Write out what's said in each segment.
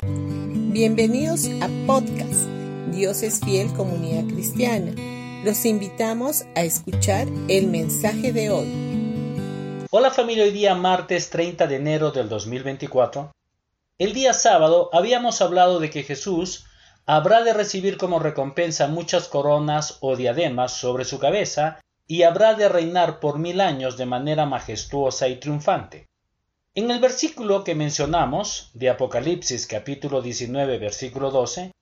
Bienvenidos a podcast Dios es fiel comunidad cristiana. Los invitamos a escuchar el mensaje de hoy. Hola familia, hoy día martes 30 de enero del 2024. El día sábado habíamos hablado de que Jesús habrá de recibir como recompensa muchas coronas o diademas sobre su cabeza y habrá de reinar por mil años de manera majestuosa y triunfante. En el versículo que mencionamos, de Apocalipsis capítulo 19 versículo 12,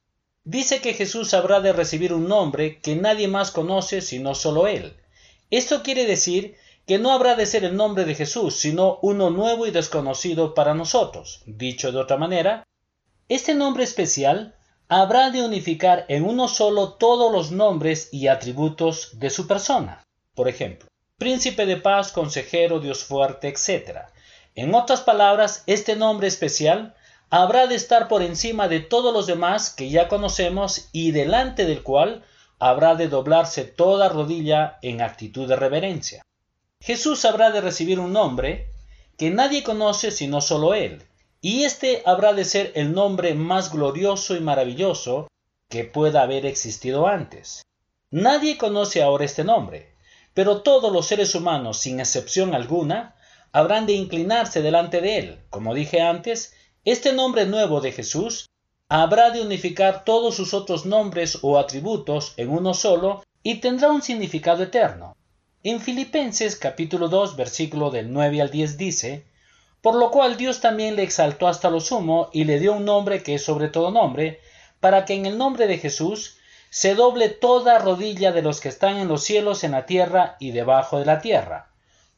dice que Jesús habrá de recibir un nombre que nadie más conoce sino solo Él. Esto quiere decir que no habrá de ser el nombre de Jesús, sino uno nuevo y desconocido para nosotros. Dicho de otra manera, este nombre especial habrá de unificar en uno solo todos los nombres y atributos de su persona. Por ejemplo, príncipe de paz, consejero, Dios fuerte, etc. En otras palabras, este nombre especial habrá de estar por encima de todos los demás que ya conocemos y delante del cual habrá de doblarse toda rodilla en actitud de reverencia. Jesús habrá de recibir un nombre que nadie conoce sino solo Él, y este habrá de ser el nombre más glorioso y maravilloso que pueda haber existido antes. Nadie conoce ahora este nombre, pero todos los seres humanos, sin excepción alguna, habrán de inclinarse delante de él. Como dije antes, este nombre nuevo de Jesús habrá de unificar todos sus otros nombres o atributos en uno solo y tendrá un significado eterno. En Filipenses capítulo 2 versículo del 9 al 10 dice, por lo cual Dios también le exaltó hasta lo sumo y le dio un nombre que es sobre todo nombre, para que en el nombre de Jesús se doble toda rodilla de los que están en los cielos, en la tierra y debajo de la tierra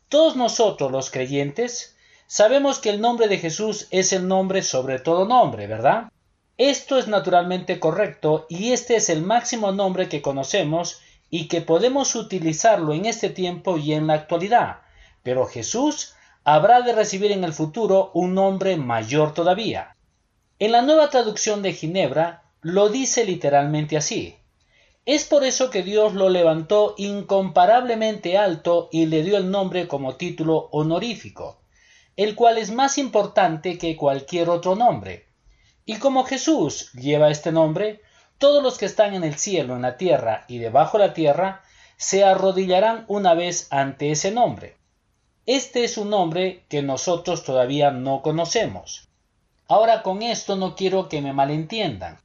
todos nosotros los creyentes sabemos que el nombre de Jesús es el nombre sobre todo nombre, ¿verdad? Esto es naturalmente correcto y este es el máximo nombre que conocemos y que podemos utilizarlo en este tiempo y en la actualidad. Pero Jesús habrá de recibir en el futuro un nombre mayor todavía. En la nueva traducción de Ginebra lo dice literalmente así. Es por eso que Dios lo levantó incomparablemente alto y le dio el nombre como título honorífico, el cual es más importante que cualquier otro nombre. Y como Jesús lleva este nombre, todos los que están en el cielo, en la tierra y debajo de la tierra, se arrodillarán una vez ante ese nombre. Este es un nombre que nosotros todavía no conocemos. Ahora con esto no quiero que me malentiendan.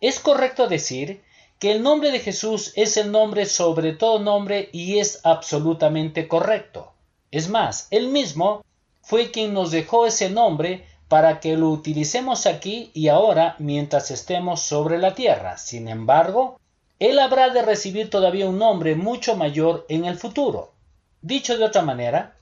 Es correcto decir que el nombre de Jesús es el nombre sobre todo nombre y es absolutamente correcto. Es más, él mismo fue quien nos dejó ese nombre para que lo utilicemos aquí y ahora mientras estemos sobre la tierra. Sin embargo, él habrá de recibir todavía un nombre mucho mayor en el futuro. Dicho de otra manera,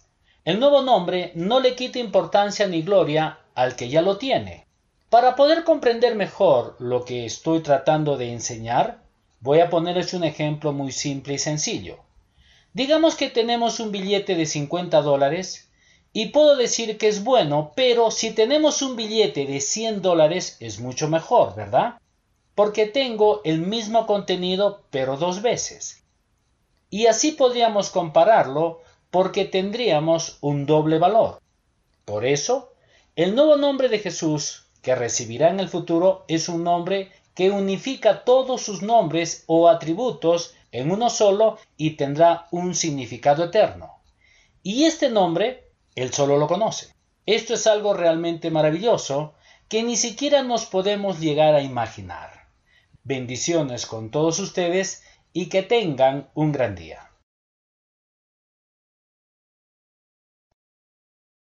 el nuevo nombre no le quita importancia ni gloria al que ya lo tiene. Para poder comprender mejor lo que estoy tratando de enseñar, Voy a ponerles un ejemplo muy simple y sencillo. Digamos que tenemos un billete de 50 dólares y puedo decir que es bueno, pero si tenemos un billete de 100 dólares es mucho mejor, ¿verdad? Porque tengo el mismo contenido pero dos veces. Y así podríamos compararlo porque tendríamos un doble valor. Por eso, el nuevo nombre de Jesús que recibirá en el futuro es un nombre que unifica todos sus nombres o atributos en uno solo y tendrá un significado eterno. Y este nombre, él solo lo conoce. Esto es algo realmente maravilloso que ni siquiera nos podemos llegar a imaginar. Bendiciones con todos ustedes y que tengan un gran día.